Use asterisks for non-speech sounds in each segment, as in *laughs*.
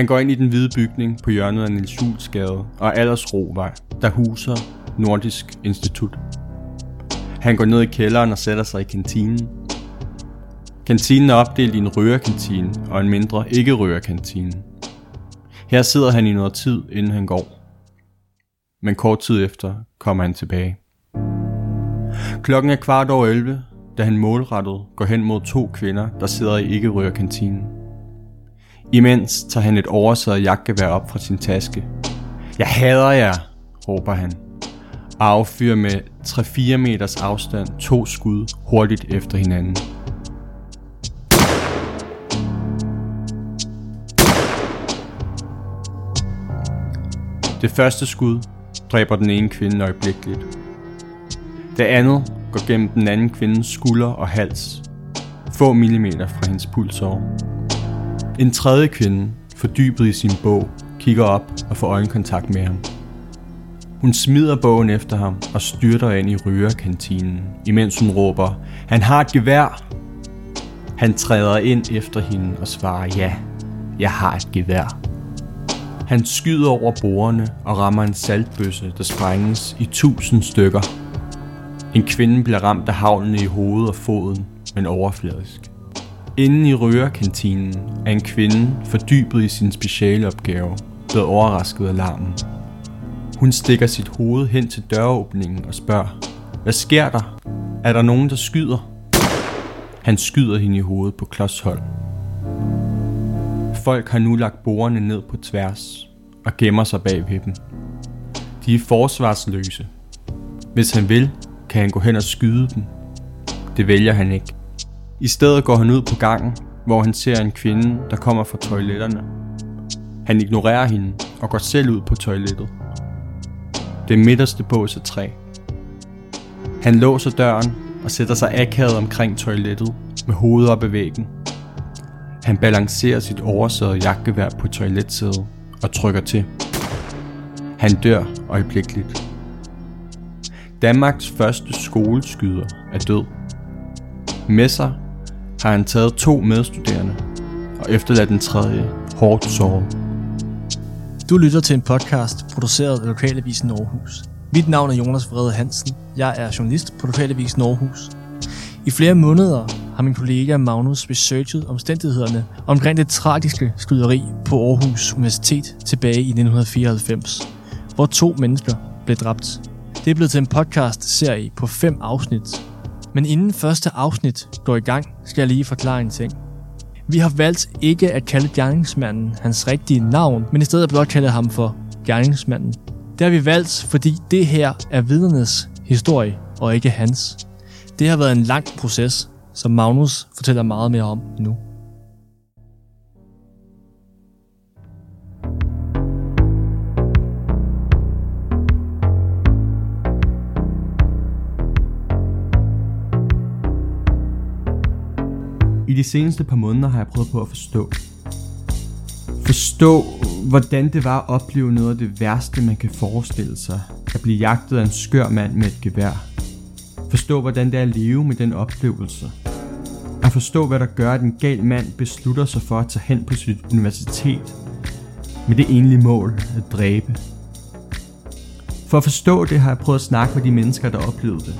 Han går ind i den hvide bygning på hjørnet af Nils Jules Gade og Aldersrovej, der huser Nordisk Institut. Han går ned i kælderen og sætter sig i kantinen. Kantinen er opdelt i en rørekantine og en mindre ikke-rørekantine. Her sidder han i noget tid, inden han går. Men kort tid efter kommer han tilbage. Klokken er kvart over 11, da han målrettet går hen mod to kvinder, der sidder i ikke-rørekantinen. Imens tager han et oversaget jagtgevær op fra sin taske. Jeg hader jer, råber han. Og affyrer med 3-4 meters afstand to skud hurtigt efter hinanden. Det første skud dræber den ene kvinde øjeblikkeligt. Det andet går gennem den anden kvindes skulder og hals, få millimeter fra hendes pulsår. En tredje kvinde, fordybet i sin bog, kigger op og får øjenkontakt med ham. Hun smider bogen efter ham og styrter ind i rygerkantinen, imens hun råber, han har et gevær. Han træder ind efter hende og svarer, ja, jeg har et gevær. Han skyder over bordene og rammer en saltbøsse, der sprænges i tusind stykker. En kvinde bliver ramt af havnen i hovedet og foden, men overfladisk. Inden i rørekantinen er en kvinde fordybet i sin specialopgave blevet overrasket af larmen. Hun stikker sit hoved hen til døråbningen og spørger, hvad sker der? Er der nogen, der skyder? Han skyder hende i hovedet på klodshold. Folk har nu lagt bordene ned på tværs og gemmer sig bag ved dem. De er forsvarsløse. Hvis han vil, kan han gå hen og skyde dem. Det vælger han ikke. I stedet går han ud på gangen, hvor han ser en kvinde, der kommer fra toiletterne. Han ignorerer hende og går selv ud på toilettet. Det midterste bås er træ. Han låser døren og sætter sig akavet omkring toilettet med hovedet op ad væggen. Han balancerer sit oversæde jagtgevær på toiletsædet og trykker til. Han dør øjeblikkeligt. Danmarks første skoleskyder er død. Med sig har han taget to medstuderende og efterladt den tredje hårdt såret. Du lytter til en podcast produceret af Lokalavisen Aarhus. Mit navn er Jonas Vrede Hansen. Jeg er journalist på Lokalavisen Aarhus. I flere måneder har min kollega Magnus researchet omstændighederne omkring det tragiske skyderi på Aarhus Universitet tilbage i 1994, hvor to mennesker blev dræbt. Det er blevet til en podcast-serie på fem afsnit. Men inden første afsnit går i gang, skal jeg lige forklare en ting. Vi har valgt ikke at kalde gerningsmanden hans rigtige navn, men i stedet blot kalde ham for gerningsmanden. Det har vi valgt, fordi det her er vidnernes historie, og ikke hans. Det har været en lang proces, som Magnus fortæller meget mere om nu. I de seneste par måneder har jeg prøvet på at forstå. Forstå, hvordan det var at opleve noget af det værste, man kan forestille sig. At blive jagtet af en skør mand med et gevær. Forstå, hvordan det er at leve med den oplevelse. At forstå, hvad der gør, at en gal mand beslutter sig for at tage hen på sit universitet med det enlige mål at dræbe. For at forstå det, har jeg prøvet at snakke med de mennesker, der oplevede det.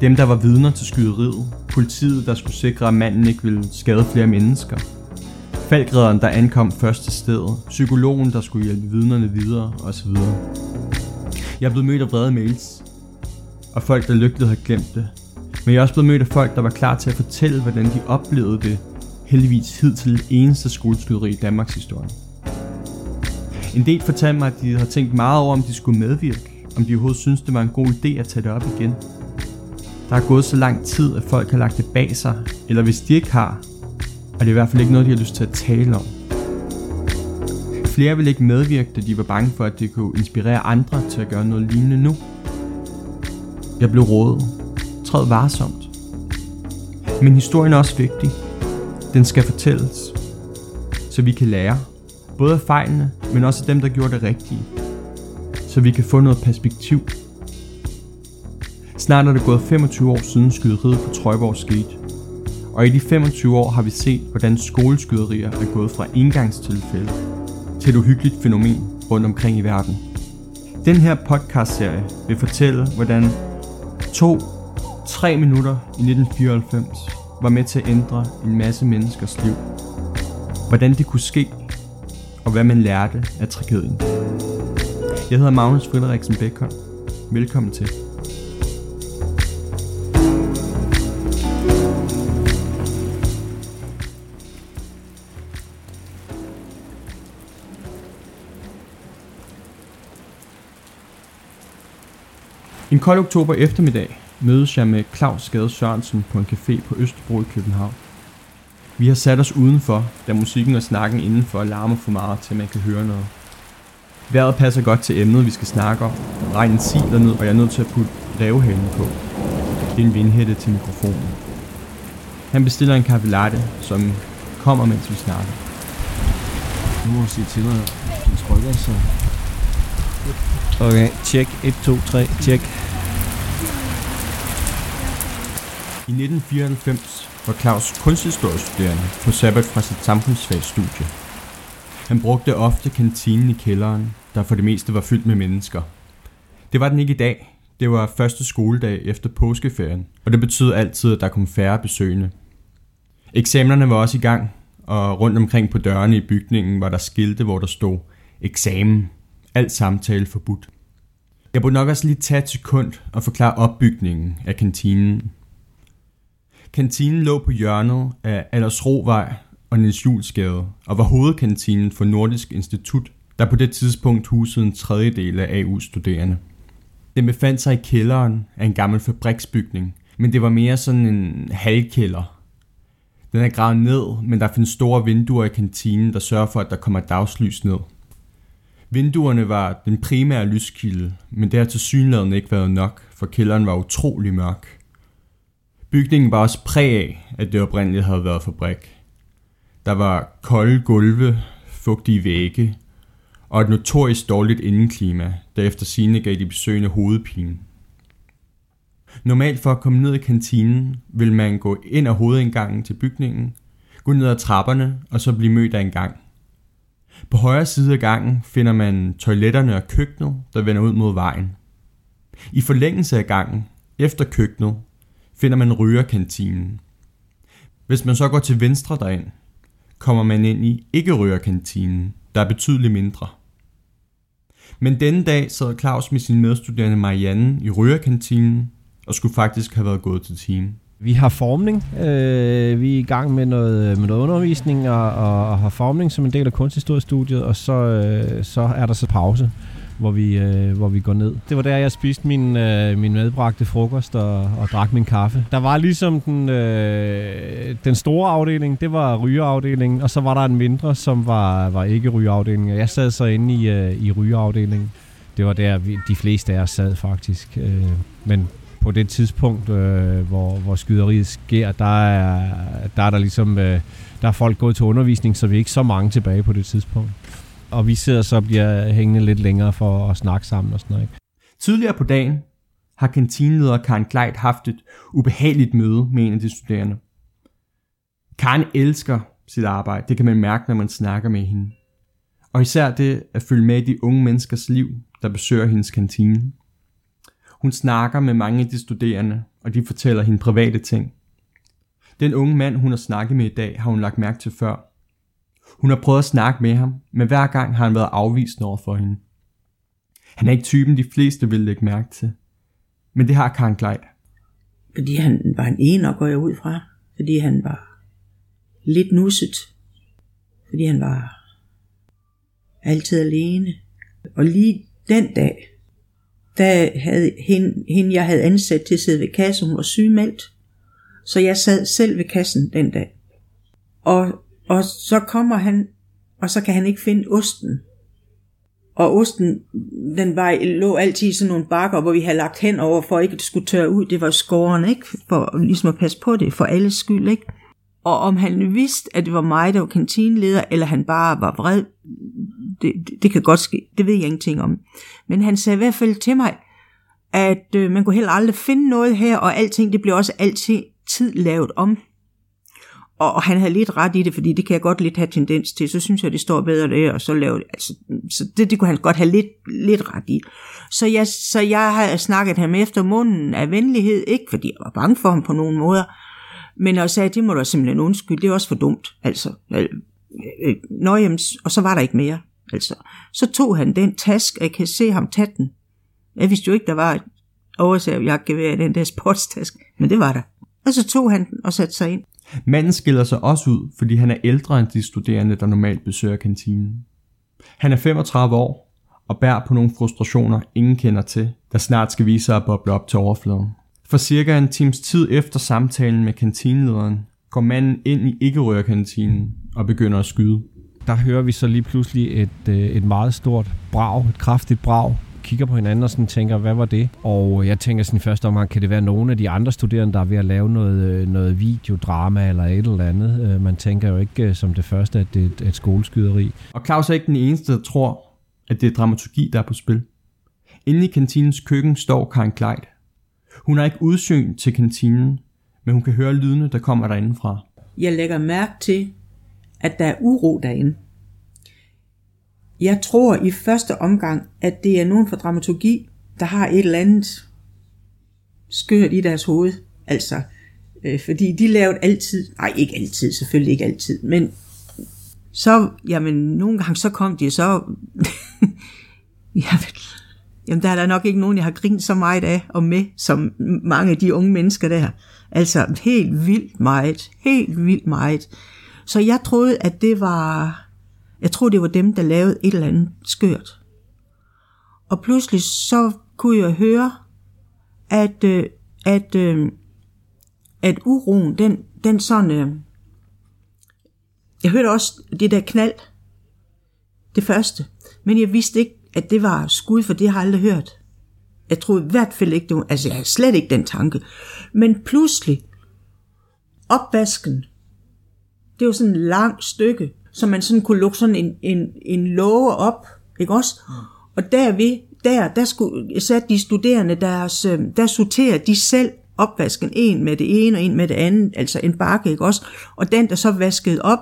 Dem, der var vidner til skyderiet, politiet, der skulle sikre, at manden ikke ville skade flere mennesker, falkredderen, der ankom først til stedet, psykologen, der skulle hjælpe vidnerne videre, osv. Jeg er blevet mødt af vrede mails, og folk, der lygtede, har glemt det. Men jeg er også blevet mødt af folk, der var klar til at fortælle, hvordan de oplevede det, heldigvis hidtil eneste skoleskyderi i Danmarks historie. En del fortalte mig, at de havde tænkt meget over, om de skulle medvirke, om de overhovedet syntes, det var en god idé at tage det op igen. Der er gået så lang tid, at folk har lagt det bag sig, eller hvis de ikke har, er det i hvert fald ikke noget, de har lyst til at tale om. Flere vil ikke medvirke, da de var bange for, at det kunne inspirere andre til at gøre noget lignende nu. Jeg blev rådet. Træd varsomt. Men historien er også vigtig. Den skal fortælles, så vi kan lære. Både af fejlene, men også af dem, der gjorde det rigtige. Så vi kan få noget perspektiv Snart er det gået 25 år siden skyderiet på Trøjborg skete. Og i de 25 år har vi set, hvordan skoleskyderier er gået fra engangstilfælde til et uhyggeligt fænomen rundt omkring i verden. Den her podcast-serie vil fortælle, hvordan to, tre minutter i 1994 var med til at ændre en masse menneskers liv. Hvordan det kunne ske, og hvad man lærte af tragedien. Jeg hedder Magnus Frederiksen Bækholm. Velkommen til. En kold oktober eftermiddag mødes jeg med Claus Gade Sørensen på en café på Østerbro i København. Vi har sat os udenfor, da musikken og snakken indenfor larmer for meget til, at man kan høre noget. Vejret passer godt til emnet, vi skal snakke om. Regnen siler ned, og jeg er nødt til at putte revhalen på. Det er en vindhætte til mikrofonen. Han bestiller en kaffe latte, som kommer, mens vi snakker. Nu må du sige til at den trykker, så... Okay, tjek. 1, 2, 3, tjek. I 1994 var Claus kunsthistoriestuderende på sabbat fra sit samfundsfagsstudie. Han brugte ofte kantinen i kælderen, der for det meste var fyldt med mennesker. Det var den ikke i dag. Det var første skoledag efter påskeferien, og det betød altid, at der kom færre besøgende. Eksamenerne var også i gang, og rundt omkring på dørene i bygningen var der skilte, hvor der stod eksamen. Alt samtale forbudt. Jeg burde nok også lige tage et sekund og forklare opbygningen af kantinen. Kantinen lå på hjørnet af Aldersrovej og Niels Julesgade og var hovedkantinen for Nordisk Institut, der på det tidspunkt husede en tredjedel af AU's studerende. Den befandt sig i kælderen af en gammel fabriksbygning, men det var mere sådan en halvkælder. Den er gravet ned, men der findes store vinduer i kantinen, der sørger for, at der kommer dagslys ned. Vinduerne var den primære lyskilde, men det har til synligheden ikke været nok, for kælderen var utrolig mørk. Bygningen var også præg af, at det oprindeligt havde været fabrik. Der var kolde gulve, fugtige vægge og et notorisk dårligt indeklima, der efter sine gav de besøgende hovedpine. Normalt for at komme ned i kantinen, vil man gå ind ad hovedindgangen til bygningen, gå ned ad trapperne og så blive mødt af en gang. På højre side af gangen finder man toiletterne og køkkenet, der vender ud mod vejen. I forlængelse af gangen, efter køkkenet, finder man rygerkantinen. Hvis man så går til venstre derind, kommer man ind i ikke-rygerkantinen, der er betydeligt mindre. Men denne dag sad Claus med sin medstuderende Marianne i rygerkantinen og skulle faktisk have været gået til timen. Vi har formning. Øh, vi er i gang med noget, med noget undervisning og, og, og har formning som en del af kunsthistoriestudiet, og så, øh, så er der så pause, hvor vi, øh, hvor vi går ned. Det var der, jeg spiste min, øh, min medbragte frokost og, og drak min kaffe. Der var ligesom den, øh, den store afdeling, det var rygeafdelingen, og så var der en mindre, som var, var ikke rygeafdelingen. Jeg sad så inde i, øh, i rygeafdelingen. Det var der, vi, de fleste af os sad faktisk. Øh, men på det tidspunkt, øh, hvor, hvor skyderiet sker, der er der, er der ligesom, øh, der er folk gået til undervisning, så vi er ikke så mange tilbage på det tidspunkt. Og vi sidder så og bliver hængende lidt længere for at snakke sammen og sådan noget. Ikke? Tidligere på dagen har kantineleder Karen Kleit haft et ubehageligt møde med en af de studerende. Karen elsker sit arbejde, det kan man mærke, når man snakker med hende. Og især det at følge med i de unge menneskers liv, der besøger hendes kantine. Hun snakker med mange af de studerende, og de fortæller hende private ting. Den unge mand, hun har snakket med i dag, har hun lagt mærke til før. Hun har prøvet at snakke med ham, men hver gang har han været afvisende over for hende. Han er ikke typen, de fleste vil lægge mærke til. Men det har Karen Gleit. Fordi han var en ener, går jeg ud fra. Fordi han var lidt nusset. Fordi han var altid alene. Og lige den dag, der havde hende, hende, jeg havde ansat til at sidde ved kassen, hun var sygemeldt. Så jeg sad selv ved kassen den dag. Og, og så kommer han, og så kan han ikke finde osten. Og osten, den var, lå altid i sådan nogle bakker, hvor vi havde lagt hen over, for ikke at det skulle tørre ud. Det var skåren, ikke? For ligesom at passe på det, for alles skyld, ikke? Og om han vidste, at det var mig, der var kantineleder, eller han bare var vred, det, det, det kan godt ske. Det ved jeg ingenting om. Men han sagde i hvert fald til mig, at øh, man kunne heller aldrig finde noget her, og alting, det blev også altid tid lavet om. og, og han havde lidt ret i det, fordi det kan jeg godt lidt have tendens til. Så synes jeg, det står bedre der, og så lave altså, så det, det kunne han godt have lidt, lidt ret i. Så jeg, så jeg har snakket ham efter munden af venlighed, ikke fordi jeg var bange for ham på nogen måder, men jeg sagde, det må du simpelthen undskylde, det er også for dumt. Altså, øh, øh, Nå, jamen, og så var der ikke mere. Altså, så tog han den task, og jeg kan se ham tage den. Jeg vidste jo ikke, der var et oversævjagtgevær i den der sportstask, men det var der. Og så tog han den og satte sig ind. Manden skiller sig også ud, fordi han er ældre end de studerende, der normalt besøger kantinen. Han er 35 år og bærer på nogle frustrationer, ingen kender til, der snart skal vise sig at boble op til overfladen. For cirka en times tid efter samtalen med kantinelederen, går manden ind i ikke-rørkantinen og begynder at skyde. Der hører vi så lige pludselig et, øh, et meget stort brag, et kraftigt brag, kigger på hinanden og sådan tænker, hvad var det? Og jeg tænker sådan i første omgang, kan det være nogle af de andre studerende, der er ved at lave noget, øh, noget videodrama eller et eller andet? Øh, man tænker jo ikke som det første, at det er et, skoleskyderi. Og Claus er ikke den eneste, der tror, at det er dramaturgi, der er på spil. Inde i kantinens køkken står Karen Kleid. Hun har ikke udsyn til kantinen, men hun kan høre lydene, der kommer derindefra. Jeg lægger mærke til, at der er uro derinde. Jeg tror i første omgang, at det er nogen fra dramaturgi, der har et eller andet skørt i deres hoved. Altså, øh, fordi de lavede altid, nej ikke altid, selvfølgelig ikke altid, men så, jamen nogle gange så kom de så, *laughs* jamen, jamen der er der nok ikke nogen, jeg har grint så meget af og med, som mange af de unge mennesker der. Altså helt vildt meget, helt vildt meget. Så jeg troede, at det var, jeg troede, det var dem, der lavede et eller andet skørt. Og pludselig så kunne jeg høre, at, øh, at, øh, at uroen, den, den sådan, øh, jeg hørte også det der knald, det første, men jeg vidste ikke, at det var skud, for det har jeg aldrig hørt. Jeg troede i hvert fald ikke, det var, altså jeg havde slet ikke den tanke. Men pludselig, opvasken, det var sådan et langt stykke, så man sådan kunne lukke sådan en, en, en låge op, ikke også? Og derved, der, der skulle, satte de studerende deres, øh, der sorterede de selv opvasken, en med det ene og en med det andet, altså en bakke, ikke også? Og den, der så vaskede op,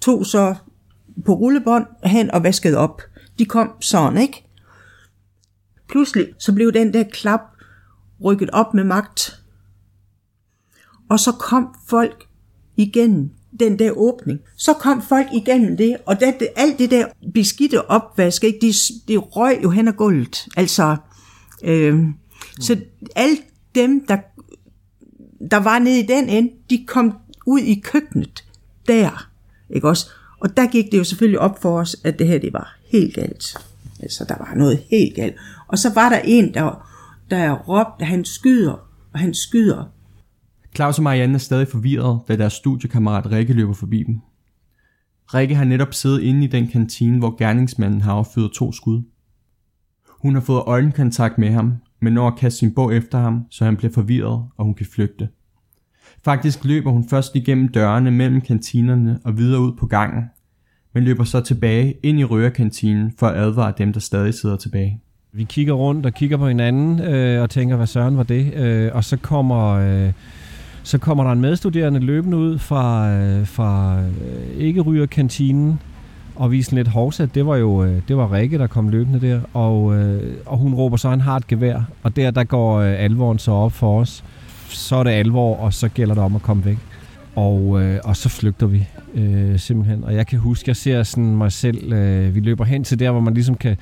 tog så på rullebånd hen og vaskede op. De kom sådan, ikke? Pludselig så blev den der klap rykket op med magt. Og så kom folk igennem den der åbning. Så kom folk igennem det, og det, det, alt det der beskidte opvask, ikke, det, det røg jo hen ad gulvet. Altså, øh, mm. så alle dem, der, der var nede i den ende, de kom ud i køkkenet der, ikke også? Og der gik det jo selvfølgelig op for os, at det her, det var helt galt. Altså, der var noget helt galt. Og så var der en, der, der råbte, han skyder, og han skyder. Claus og Marianne er stadig forvirret, da deres studiekammerat Rikke løber forbi dem. Rikke har netop siddet inde i den kantine, hvor gerningsmanden har affyret to skud. Hun har fået øjenkontakt med ham, men når at kaste sin bog efter ham, så han bliver forvirret, og hun kan flygte. Faktisk løber hun først igennem dørene mellem kantinerne og videre ud på gangen, men løber så tilbage ind i rørekantinen for at advare dem, der stadig sidder tilbage. Vi kigger rundt og kigger på hinanden øh, og tænker, hvad søren var det? Øh, og så kommer, øh, så kommer der en medstuderende løbende ud fra, øh, fra øh, ikke ryger kantinen og vi lidt hovsat. Det var jo øh, det var Rikke, der kom løbende der, og, øh, og hun råber så, han har et gevær, og der, der går øh, alvoren så op for os. Så er det alvor, og så gælder det om at komme væk. Og, øh, og så flygter vi øh, simpelthen. Og jeg kan huske, jeg ser sådan mig selv, øh, vi løber hen til der, hvor man ligesom kan,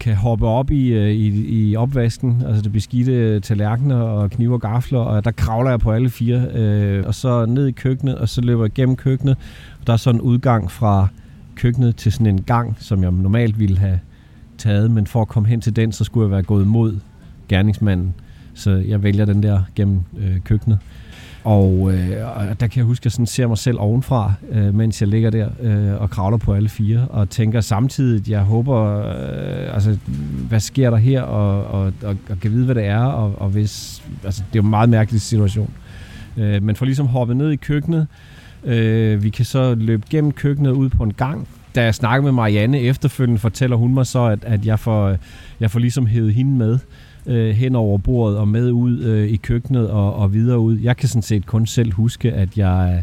kan hoppe op i, øh, i, i opvasken, altså det beskidte øh, tallerkener og knive og gafler, og der kravler jeg på alle fire, øh, og så ned i køkkenet, og så løber jeg gennem køkkenet. Og der er sådan en udgang fra køkkenet til sådan en gang, som jeg normalt ville have taget, men for at komme hen til den, så skulle jeg være gået mod gerningsmanden. Så jeg vælger den der gennem øh, køkkenet. Og, øh, og der kan jeg huske, at jeg sådan ser mig selv ovenfra, øh, mens jeg ligger der øh, og kravler på alle fire, og tænker samtidig, at jeg håber, øh, altså, hvad sker der her, og, og, og, og kan vide, hvad det er, og, og hvis, altså, det er jo en meget mærkelig situation. Øh, men for ligesom hoppet ned i køkkenet, øh, vi kan så løbe gennem køkkenet ud på en gang, da jeg snakker med Marianne efterfølgende, fortæller hun mig så, at, at jeg, får, jeg får ligesom hævet hende med øh, hen over bordet og med ud øh, i køkkenet og, og videre ud. Jeg kan sådan set kun selv huske, at jeg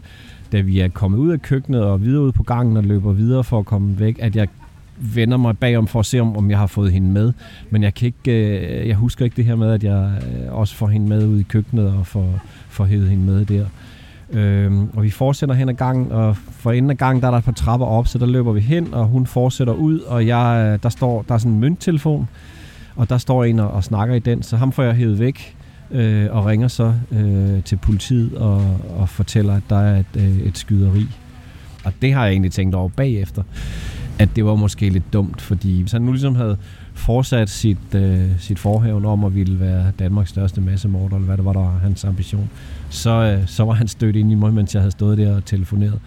da vi er kommet ud af køkkenet og videre ud på gangen og løber videre for at komme væk, at jeg vender mig bagom for at se, om, om jeg har fået hende med. Men jeg kan ikke, øh, jeg husker ikke det her med, at jeg øh, også får hende med ud i køkkenet og får, får hævet hende med der. Øhm, og vi fortsætter hen ad gangen, og for enden af gangen, der er der et par trapper op, så der løber vi hen, og hun fortsætter ud, og jeg, øh, der, står, der er sådan en mønttelefon, og der står en og, og snakker i den, så ham får jeg hævet væk, øh, og ringer så øh, til politiet og, og fortæller, at der er et, øh, et skyderi. Og det har jeg egentlig tænkt over bagefter, at det var måske lidt dumt, fordi hvis han nu ligesom havde fortsat sit, øh, sit forhævn om at ville være Danmarks største massemorder, eller hvad det var, der var hans ambition, så, øh, så var han stødt ind i mig, mens jeg havde stået der og telefoneret.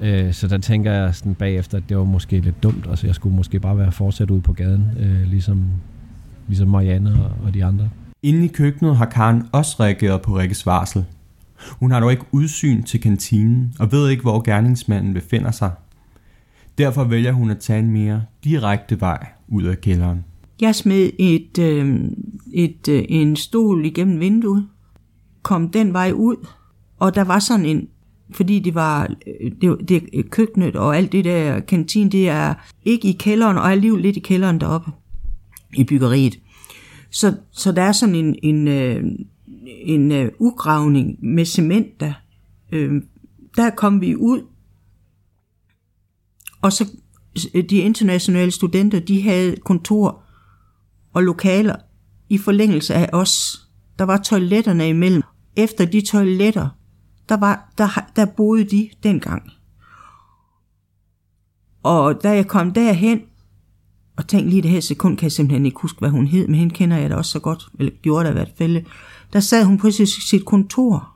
Øh, så der tænker jeg sådan bagefter, at det var måske lidt dumt. Altså jeg skulle måske bare være fortsat ude på gaden, øh, ligesom, ligesom Marianne og, og de andre. Inde i køkkenet har Karen også reageret på Rikkes varsel. Hun har dog ikke udsyn til kantinen og ved ikke, hvor gerningsmanden befinder sig. Derfor vælger hun at tage en mere direkte vej ud af kælderen. Jeg smed et, øh, et, øh, en stol igennem vinduet, kom den vej ud, og der var sådan en, fordi det var øh, det, det køkkenet og alt det der kantin, det er ikke i kælderen, og alligevel lidt i kælderen deroppe i byggeriet. Så, så der er sådan en, en, øh, en uh, ugravning med cement der. Øh, der kom vi ud, og så øh, de internationale studenter, de havde kontor og lokaler i forlængelse af os. Der var toiletterne imellem. Efter de toiletter, der, var, der, der boede de dengang. Og da jeg kom derhen, og tænkte lige det her sekund, kan jeg simpelthen ikke huske, hvad hun hed, men hende kender jeg da også så godt, eller gjorde der i hvert fald. Der sad hun på sit, kontor,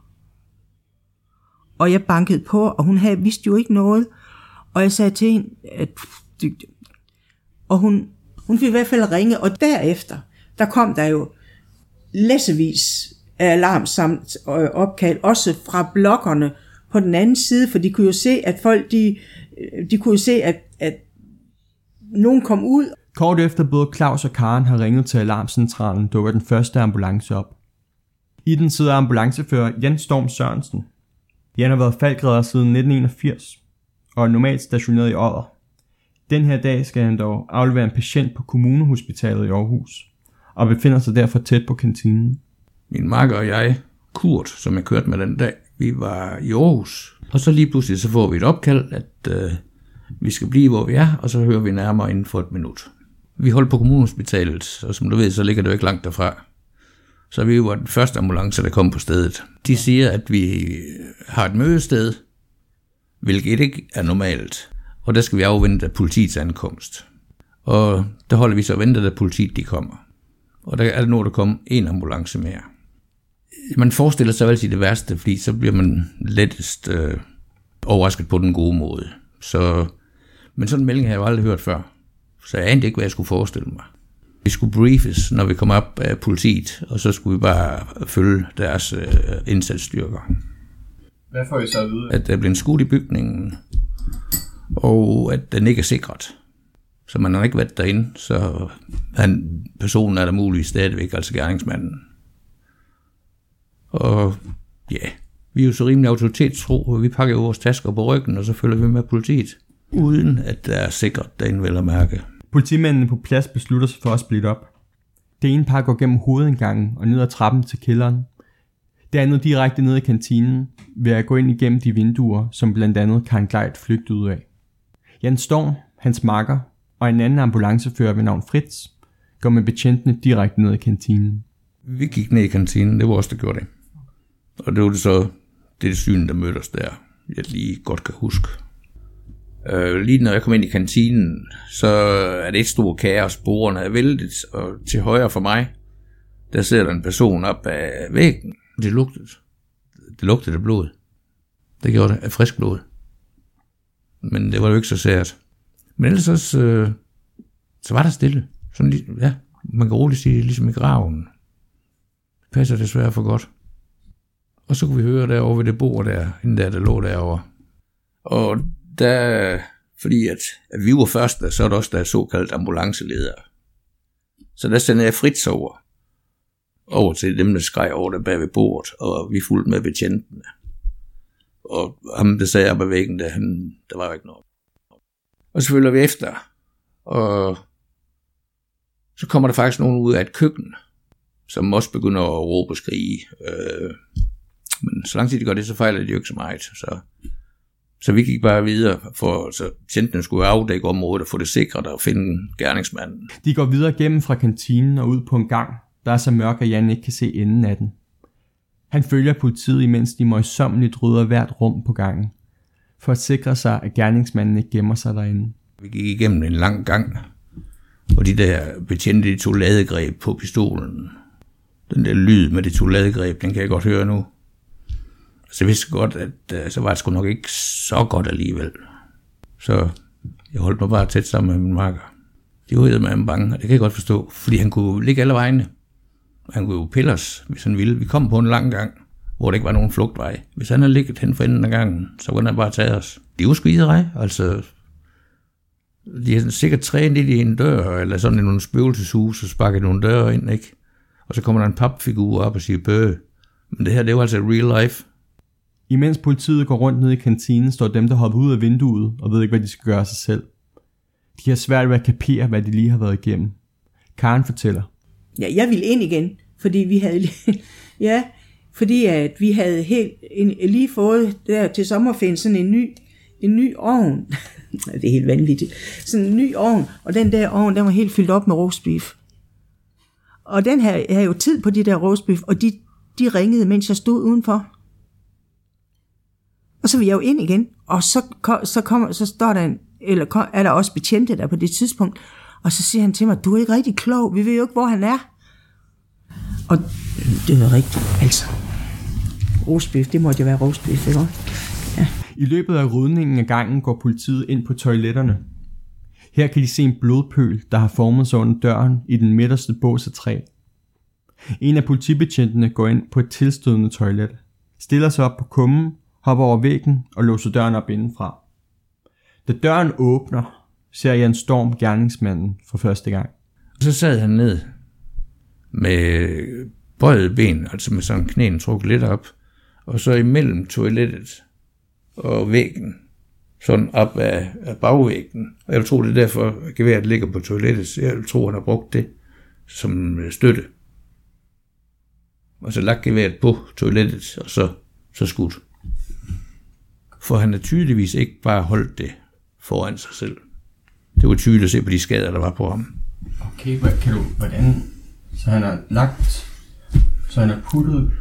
og jeg bankede på, og hun havde vidste jo ikke noget. Og jeg sagde til hende, at, og hun, hun fik i hvert fald ringe, og derefter, der kom der jo læssevis af alarm samt øh, opkald, også fra blokkerne på den anden side, for de kunne jo se, at folk, de, øh, de kunne jo se, at, at nogen kom ud. Kort efter både Claus og Karen har ringet til alarmcentralen, dukker den første ambulance op. I den sidder ambulancefører Jens Storm Sørensen. Jan har været faldgræder siden 1981 og er normalt stationeret i Odder. Den her dag skal han dog aflevere en patient på kommunehospitalet i Aarhus, og befinder sig derfor tæt på kantinen. Min makker og jeg, Kurt, som jeg kørte med den dag, vi var i Aarhus. Og så lige pludselig så får vi et opkald, at øh, vi skal blive, hvor vi er, og så hører vi nærmere inden for et minut. Vi holdt på kommunehospitalet, og som du ved, så ligger det jo ikke langt derfra. Så vi var den første ambulance, der kom på stedet. De siger, at vi har et mødested, hvilket ikke er normalt. Og der skal vi afvente politiets ankomst. Og der holder vi så og venter, at politiet de kommer. Og der er det nu, der kommer en ambulance mere. Man forestiller sig altid det værste, fordi så bliver man lettest øh, overrasket på den gode måde. Så, men sådan en melding har jeg jo aldrig hørt før. Så jeg anede ikke, hvad jeg skulle forestille mig. Vi skulle briefes, når vi kom op af politiet, og så skulle vi bare følge deres øh, indsatsstyrker. Hvad får I så at vide? At der blev en skudt i bygningen, og at den ikke er sikret. Så man har ikke været derinde, så han, personen er der muligvis stadigvæk, altså gerningsmanden. Og ja, vi er jo så rimelig autoritetstro, og vi pakker jo vores tasker på ryggen, og så følger vi med politiet, uden at der er sikret derinde vel at mærke. Politimændene på plads beslutter sig for at splitte op. Det ene par går gennem hovedindgangen og ned ad trappen til kælderen. Det andet direkte ned i kantinen ved at gå ind igennem de vinduer, som blandt andet Karen Gleit flygtede ud af. Jan Storm, hans makker og en anden ambulancefører ved navn Fritz går med betjentene direkte ned i kantinen. Vi gik ned i kantinen, det var også der gjorde det. Og det var det så, det det syn, der mødte os der, jeg lige godt kan huske. Øh, lige når jeg kom ind i kantinen, så er det et stort kaos. Bordene er væltet, og til højre for mig, der sidder der en person op af væggen. Det lugtede. Det lugtede af blod. Det gjorde det af frisk blod. Men det var jo ikke så sært. Men ellers også, øh, så var der stille. Sådan, ja, man kan roligt sige, ligesom i graven. Det passer desværre for godt. Og så kunne vi høre derovre ved det bord der, inden der, der lå derovre. Og der, fordi at, at vi var først, så er der også der såkaldt ambulanceleder. Så der sendte jeg Fritz over. Over til dem, der skreg over der bag ved bordet, og vi fulgte med betjentene. Og ham, der sagde op ad væggen, der, han, der var jo ikke noget. Og så følger vi efter, og så kommer der faktisk nogen ud af et køkken, som også begynder at råbe og skrige. Øh, men så lang tid de gør det, så fejler de jo ikke så meget. Så, så vi gik bare videre, for så tjenten skulle afdække området og få det sikret og finde gerningsmanden. De går videre gennem fra kantinen og ud på en gang, der er så mørk, at Jan ikke kan se enden af den. Han følger politiet, imens de møjsommeligt rydder hvert rum på gangen, for at sikre sig, at gerningsmanden ikke gemmer sig derinde. Vi gik igennem en lang gang, og de der betjente, de tog ladegreb på pistolen. Den der lyd med det to ladegreb, den kan jeg godt høre nu. Så jeg vidste godt, at øh, så var det sgu nok ikke så godt alligevel. Så jeg holdt mig bare tæt sammen med min marker. De var med en bange, og det kan jeg godt forstå, fordi han kunne ligge alle vegne. Han kunne jo pille os, hvis han ville. Vi kom på en lang gang, hvor der ikke var nogen flugtvej. Hvis han havde ligget hen for enden af gangen, så kunne han bare tage os. Det er jo skiderej, altså de har sikkert trænet lidt i en dør, eller sådan i nogle spøgelseshus, og sparket nogle døre ind, ikke? Og så kommer der en papfigur op og siger bøh. Men det her, det er jo altså real life. Imens politiet går rundt ned i kantinen, står dem, der hopper ud af vinduet og ved ikke, hvad de skal gøre sig selv. De har svært ved at kapere, hvad de lige har været igennem. Karen fortæller. Ja, jeg ville ind igen, fordi vi havde *laughs* ja, fordi at vi havde helt en, lige fået der til sommerferien sådan en ny, en ny ovn. *laughs* det er helt vanvittigt. Sådan en ny ovn, og den der ovn, den var helt fyldt op med roastbeef. Og den her, jeg havde jo tid på de der roastbeef, og de, de ringede, mens jeg stod udenfor. Og så vil jeg jo ind igen, og så, så, kommer, så står der en, eller er der også betjente der på det tidspunkt, og så siger han til mig, du er ikke rigtig klog, vi ved jo ikke, hvor han er. Og det er rigtigt, altså. Rosbiff, det måtte jo være rosbiff, ikke Ja. I løbet af rydningen af gangen går politiet ind på toiletterne. Her kan de se en blodpøl, der har formet sig under døren i den midterste bås af træ. En af politibetjentene går ind på et tilstødende toilet, stiller sig op på kummen, hopper over væggen og låser døren op indenfra. Da døren åbner, ser jeg en Storm gerningsmanden for første gang. Så sad han ned med bøjet ben, altså med sådan knæen trukket lidt op, og så imellem toilettet og væggen, sådan op af, af bagvæggen. Og jeg tror, det er derfor, at geværet ligger på toilettet, så jeg tror, han har brugt det som støtte. Og så lagt geværet på toilettet, og så, så skudt. For han har tydeligvis ikke bare holdt det foran sig selv. Det var tydeligt at se på de skader, der var på ham. Okay, hvad, kan du, hvordan? Så han har lagt, så han har puttet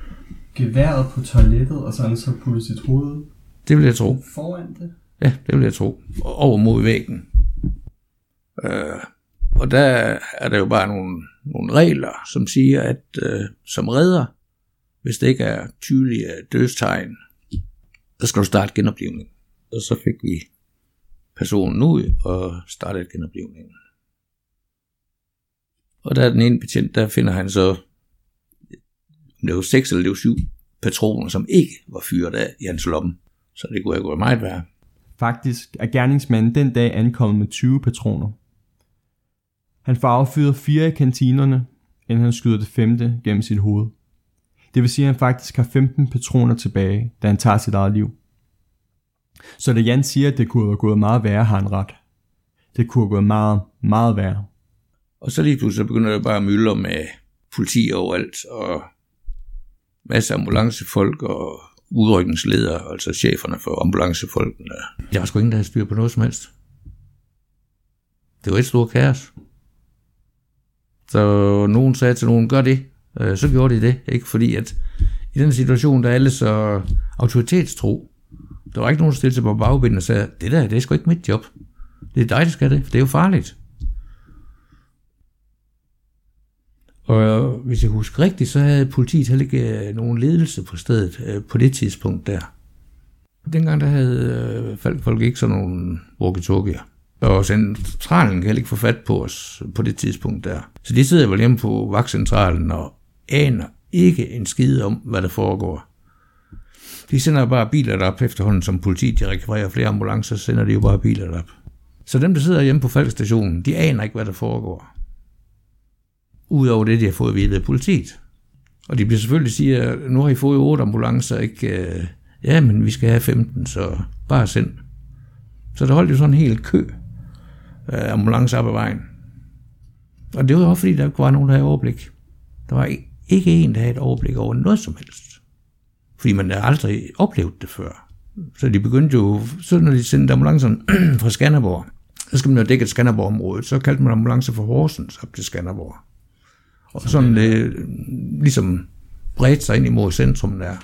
geværet på toilettet, og så han så puttet sit hoved det vil jeg tro. Foran det? Ja, det vil jeg tro. Over mod væggen. Øh, og der er der jo bare nogle, nogle regler, som siger, at øh, som redder, hvis det ikke er tydelige dødstegn, så skal du starte genoplevning. Og så fik vi personen ud og startede genoplevningen. Og der er den ene betjent, der finder han så, det var seks eller det var syv patroner, som ikke var fyret af i hans lomme. Så det kunne have gået meget værre. Faktisk er gerningsmanden den dag ankommet med 20 patroner. Han får affyret fire i kantinerne, inden han skyder det femte gennem sit hoved. Det vil sige, at han faktisk har 15 patroner tilbage, da han tager sit eget liv. Så da Jan siger, at det kunne have gået meget værre, har han ret. Det kunne have gået meget, meget værre. Og så lige pludselig begynder det bare at mylde med politi overalt, og masser af ambulancefolk og udrykningsledere, altså cheferne for ambulancefolkene. Der var sgu ingen, der havde styr på noget som helst. Det var et stort kaos. Så nogen sagde til nogen, gør det. Øh, så gjorde de det. Ikke fordi, at i den situation, der er alle så autoritetstro. Der var ikke nogen, der stillede sig på bagbinden og sagde, det der, det er sgu ikke mit job. Det er dig, der skal det, for det er jo farligt. Og øh, hvis jeg husker rigtigt, så havde politiet heller ikke øh, nogen ledelse på stedet øh, på det tidspunkt der. Dengang der havde øh, folk ikke sådan nogle walkie-talkier. Og centralen kan heller ikke få fat på os på det tidspunkt der. Så de sidder vel hjemme på vagtcentralen og aner ikke en skid om, hvad der foregår. De sender bare biler op efterhånden, som politiet de rekvirerer flere ambulancer, sender de jo bare biler op. Så dem, der sidder hjemme på Falkstationen, de aner ikke, hvad der foregår. Udover det, de har fået at vide af politiet. Og de bliver selvfølgelig siger, at nu har I fået otte ambulancer, ikke, øh, Ja, men vi skal have 15, så bare send. Så der holdt jo sådan en hel kø af ambulancer op ad vejen. Og det var også fordi, der ikke var nogen, der havde overblik. Der var ikke en, der havde et overblik over noget som helst. Fordi man havde aldrig oplevet det før. Så de begyndte jo, så når de sendte ambulancerne *clears throat* fra Skanderborg, så skal man jo dække Skanderborg-området, så kaldte man ambulancer for Horsens op til Skanderborg. Og sådan det ligesom bredt sig ind imod centrum der.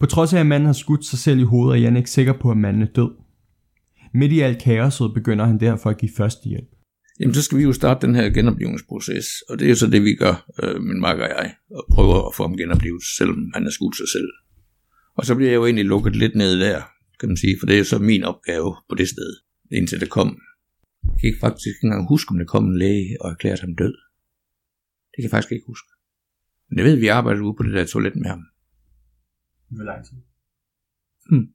På trods af, at manden har skudt sig selv i hovedet, er Jan ikke sikker på, at manden er død. Midt i alt kaoset begynder han derfor at give førstehjælp. Jamen, så skal vi jo starte den her genoplevningsproces, og det er jo så det, vi gør, øh, min makker og jeg, og prøver at få ham genoplevet, selvom han har skudt sig selv. Og så bliver jeg jo egentlig lukket lidt ned der, kan man sige, for det er jo så min opgave på det sted, indtil det kom. Jeg kan ikke faktisk ikke engang huske, om det kom en læge og erklærede ham død. Det kan jeg faktisk ikke huske. Men jeg ved, at vi arbejder ude på det der toilet med ham. Hvor lang tid? Hmm.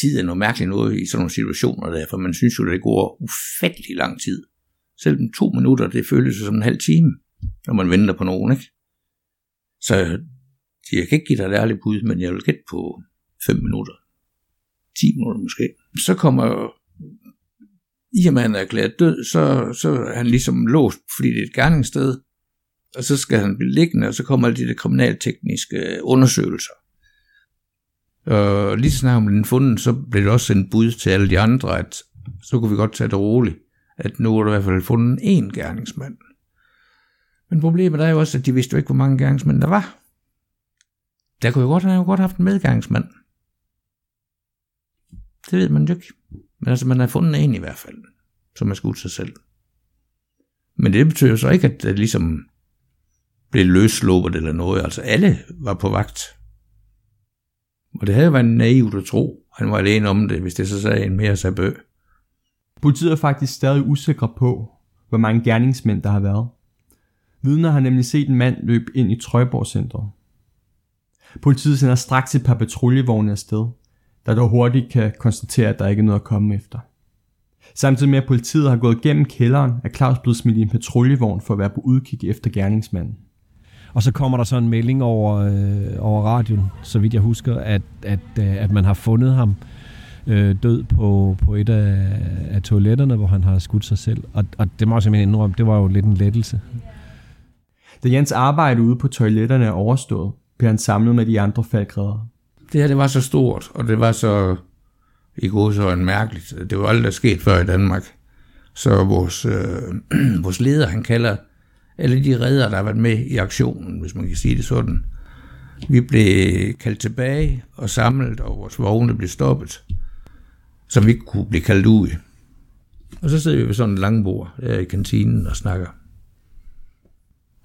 Tid er noget mærkeligt noget i sådan nogle situationer der, for man synes jo, det går ufattelig lang tid. Selv to minutter, det føles som en halv time, når man venter på nogen, ikke? Så jeg kan ikke give dig et ærligt bud, men jeg vil gætte på 5 minutter. 10 minutter måske. Så kommer, i og med at han er erklæret død, så, så er han ligesom låst, fordi det er et gerningssted. Og så skal han blive liggende, og så kommer alle de der kriminaltekniske undersøgelser. Og lige så snart den fundet, så blev det også sendt bud til alle de andre, at så kunne vi godt tage det roligt, at nu er der i hvert fald fundet én gerningsmand. Men problemet er jo også, at de vidste jo ikke, hvor mange gerningsmænd der var. Der kunne jo godt have godt haft en medgangsmand. Det ved man jo ikke. Men altså, man har fundet en i hvert fald, som har skudt sig selv. Men det betyder jo så ikke, at det ligesom blev løsluppet eller noget. Altså, alle var på vagt. Og det havde været naivt at tro. Han var alene om det, hvis det så sagde en mere sabø. Politiet er faktisk stadig usikre på, hvor mange gerningsmænd der har været. Vidner har nemlig set en mand løbe ind i Trøjborg Centret. Politiet sender straks et par patruljevogne afsted, der dog hurtigt kan konstatere, at der ikke er noget at komme efter. Samtidig med at politiet har gået gennem kælderen, er Claus blevet smidt i en patruljevogn for at være på udkig efter gerningsmanden. Og så kommer der så en melding over, øh, over radioen, så vidt jeg husker, at, at, øh, at man har fundet ham øh, død på, på et af, af toiletterne, hvor han har skudt sig selv. Og, og det må jeg simpelthen indrømme, det var jo lidt en lettelse. Da Jens arbejde ude på toiletterne er overstået, bliver han samlet med de andre faldgrædere. Det her, det var så stort, og det var så i god så en mærkeligt. Det var aldrig sket før i Danmark. Så vores, øh, *clears throat* vores leder, han kalder alle de redder, der har været med i aktionen, hvis man kan sige det sådan. Vi blev kaldt tilbage og samlet, og vores vogne blev stoppet, som vi kunne blive kaldt ud. Og så sidder vi ved sådan en langbord der i kantinen og snakker.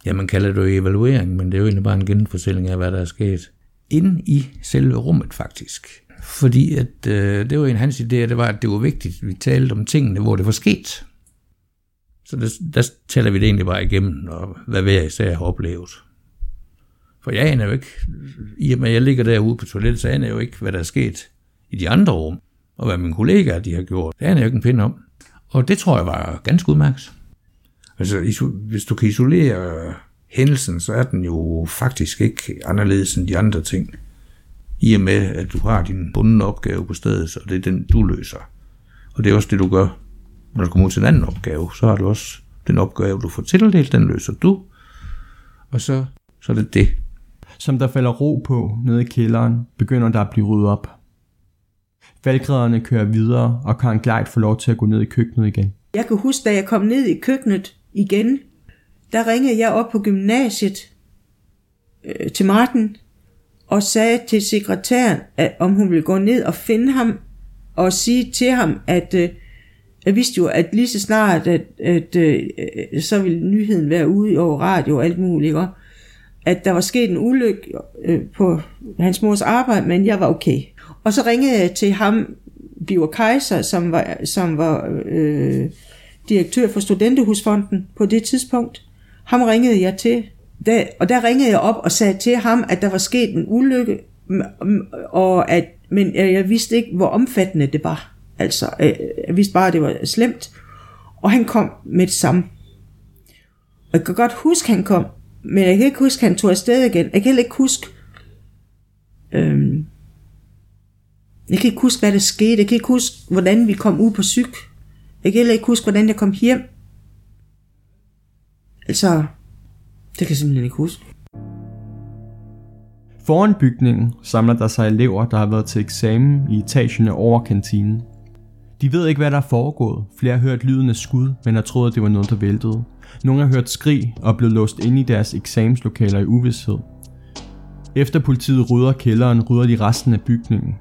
Ja, man kalder det jo evaluering, men det er jo egentlig bare en genfortælling af, hvad der er sket. Inde i selve rummet, faktisk. Fordi at, øh, det var en af hans idéer, det var, at det var vigtigt, at vi talte om tingene, hvor det var sket. Så der, der taler vi det egentlig bare igennem, og hvad hver især har oplevet. For jeg aner jo ikke, i og med at jeg ligger derude på toilettet, så aner jeg jo ikke, hvad der er sket i de andre rum, og hvad mine kollegaer de har gjort. Det er jeg ikke en pind om. Og det tror jeg var ganske udmærket. Altså, hvis du kan isolere hændelsen, så er den jo faktisk ikke anderledes end de andre ting. I og med, at du har din bundne opgave på stedet, så det er den, du løser. Og det er også det, du gør, når du kommer ud til en anden opgave. Så har du også den opgave, du får tildelt, den løser du. Og så, så er det det. Som der falder ro på nede i kælderen, begynder der at blive ryddet op. Valgrederne kører videre, og Karen Gleit får lov til at gå ned i køkkenet igen. Jeg kan huske, da jeg kom ned i køkkenet igen, der ringede jeg op på gymnasiet øh, til Martin og sagde til sekretæren, at om hun ville gå ned og finde ham og sige til ham, at øh, jeg vidste jo, at lige så snart, at, at øh, så ville nyheden være ude over radio og alt muligt, og at der var sket en ulykke øh, på hans mors arbejde, men jeg var okay. Og så ringede jeg til ham, Biver Kaiser, som var, som var øh, direktør for Studentehusfonden på det tidspunkt. Ham ringede jeg til, der, og der ringede jeg op og sagde til ham, at der var sket en ulykke, og at, men jeg vidste ikke, hvor omfattende det var. Altså, øh, jeg vidste bare, at det var slemt. Og han kom med det samme. Og jeg kan godt huske, at han kom, men jeg kan ikke huske, at han tog afsted igen. Jeg kan heller ikke huske, øhm, jeg kan ikke huske, hvad der skete. Jeg kan ikke huske, hvordan vi kom ud på syg. Jeg kan heller ikke huske, hvordan jeg kom hjem. Altså, det kan jeg simpelthen ikke huske. Foran bygningen samler der sig elever, der har været til eksamen i etagerne over kantinen. De ved ikke, hvad der er foregået. Flere har hørt lyden af skud, men har troet, at det var noget, der væltede. Nogle har hørt skrig og blevet låst inde i deres eksamenslokaler i uvidshed. Efter politiet rydder kælderen, rydder de resten af bygningen.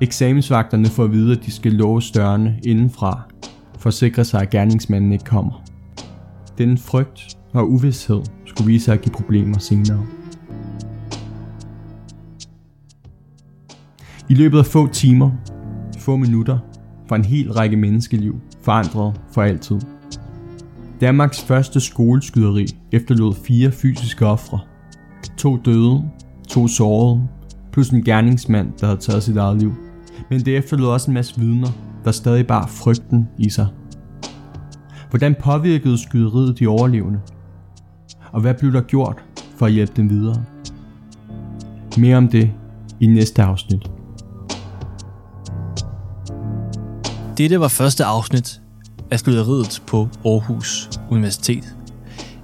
Eksamensvagterne får at vide, at de skal låse dørene indenfra, for at sikre sig, at gerningsmanden ikke kommer. Den frygt og uvidshed skulle vise sig at give problemer senere. I løbet af få timer, få minutter, var en hel række menneskeliv forandret for altid. Danmarks første skoleskyderi efterlod fire fysiske ofre. To døde, to sårede, plus en gerningsmand, der havde taget sit eget liv. Men det efterlod også en masse vidner, der stadig bar frygten i sig. Hvordan påvirkede skyderiet de overlevende? Og hvad blev der gjort for at hjælpe dem videre? Mere om det i næste afsnit. Dette var første afsnit af skyderiet på Aarhus Universitet.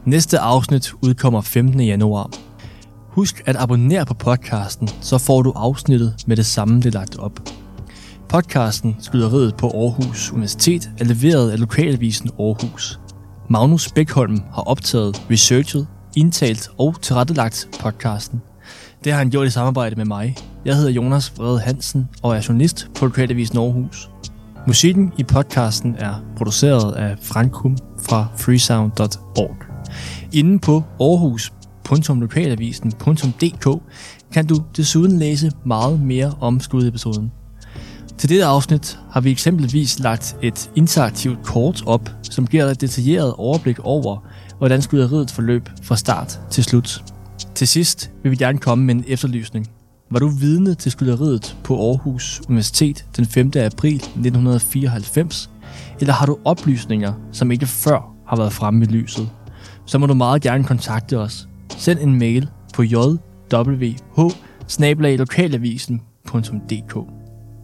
Næste afsnit udkommer 15. januar. Husk at abonnere på podcasten, så får du afsnittet med det samme, det er lagt op. Podcasten Skyderiet på Aarhus Universitet er leveret af Lokalavisen Aarhus. Magnus Bækholm har optaget, researchet, indtalt og tilrettelagt podcasten. Det har han gjort i samarbejde med mig. Jeg hedder Jonas Vrede Hansen og er journalist på Lokalavisen Aarhus. Musikken i podcasten er produceret af Frankum fra freesound.org. Inden på aarhus.lokalavisen.dk kan du desuden læse meget mere om skudepisoden. Til dette afsnit har vi eksempelvis lagt et interaktivt kort op, som giver dig et detaljeret overblik over, hvordan skyderiet forløb fra start til slut. Til sidst vil vi gerne komme med en efterlysning. Var du vidne til skyderiet på Aarhus Universitet den 5. april 1994, eller har du oplysninger, som ikke før har været fremme i lyset, så må du meget gerne kontakte os. Send en mail på jwh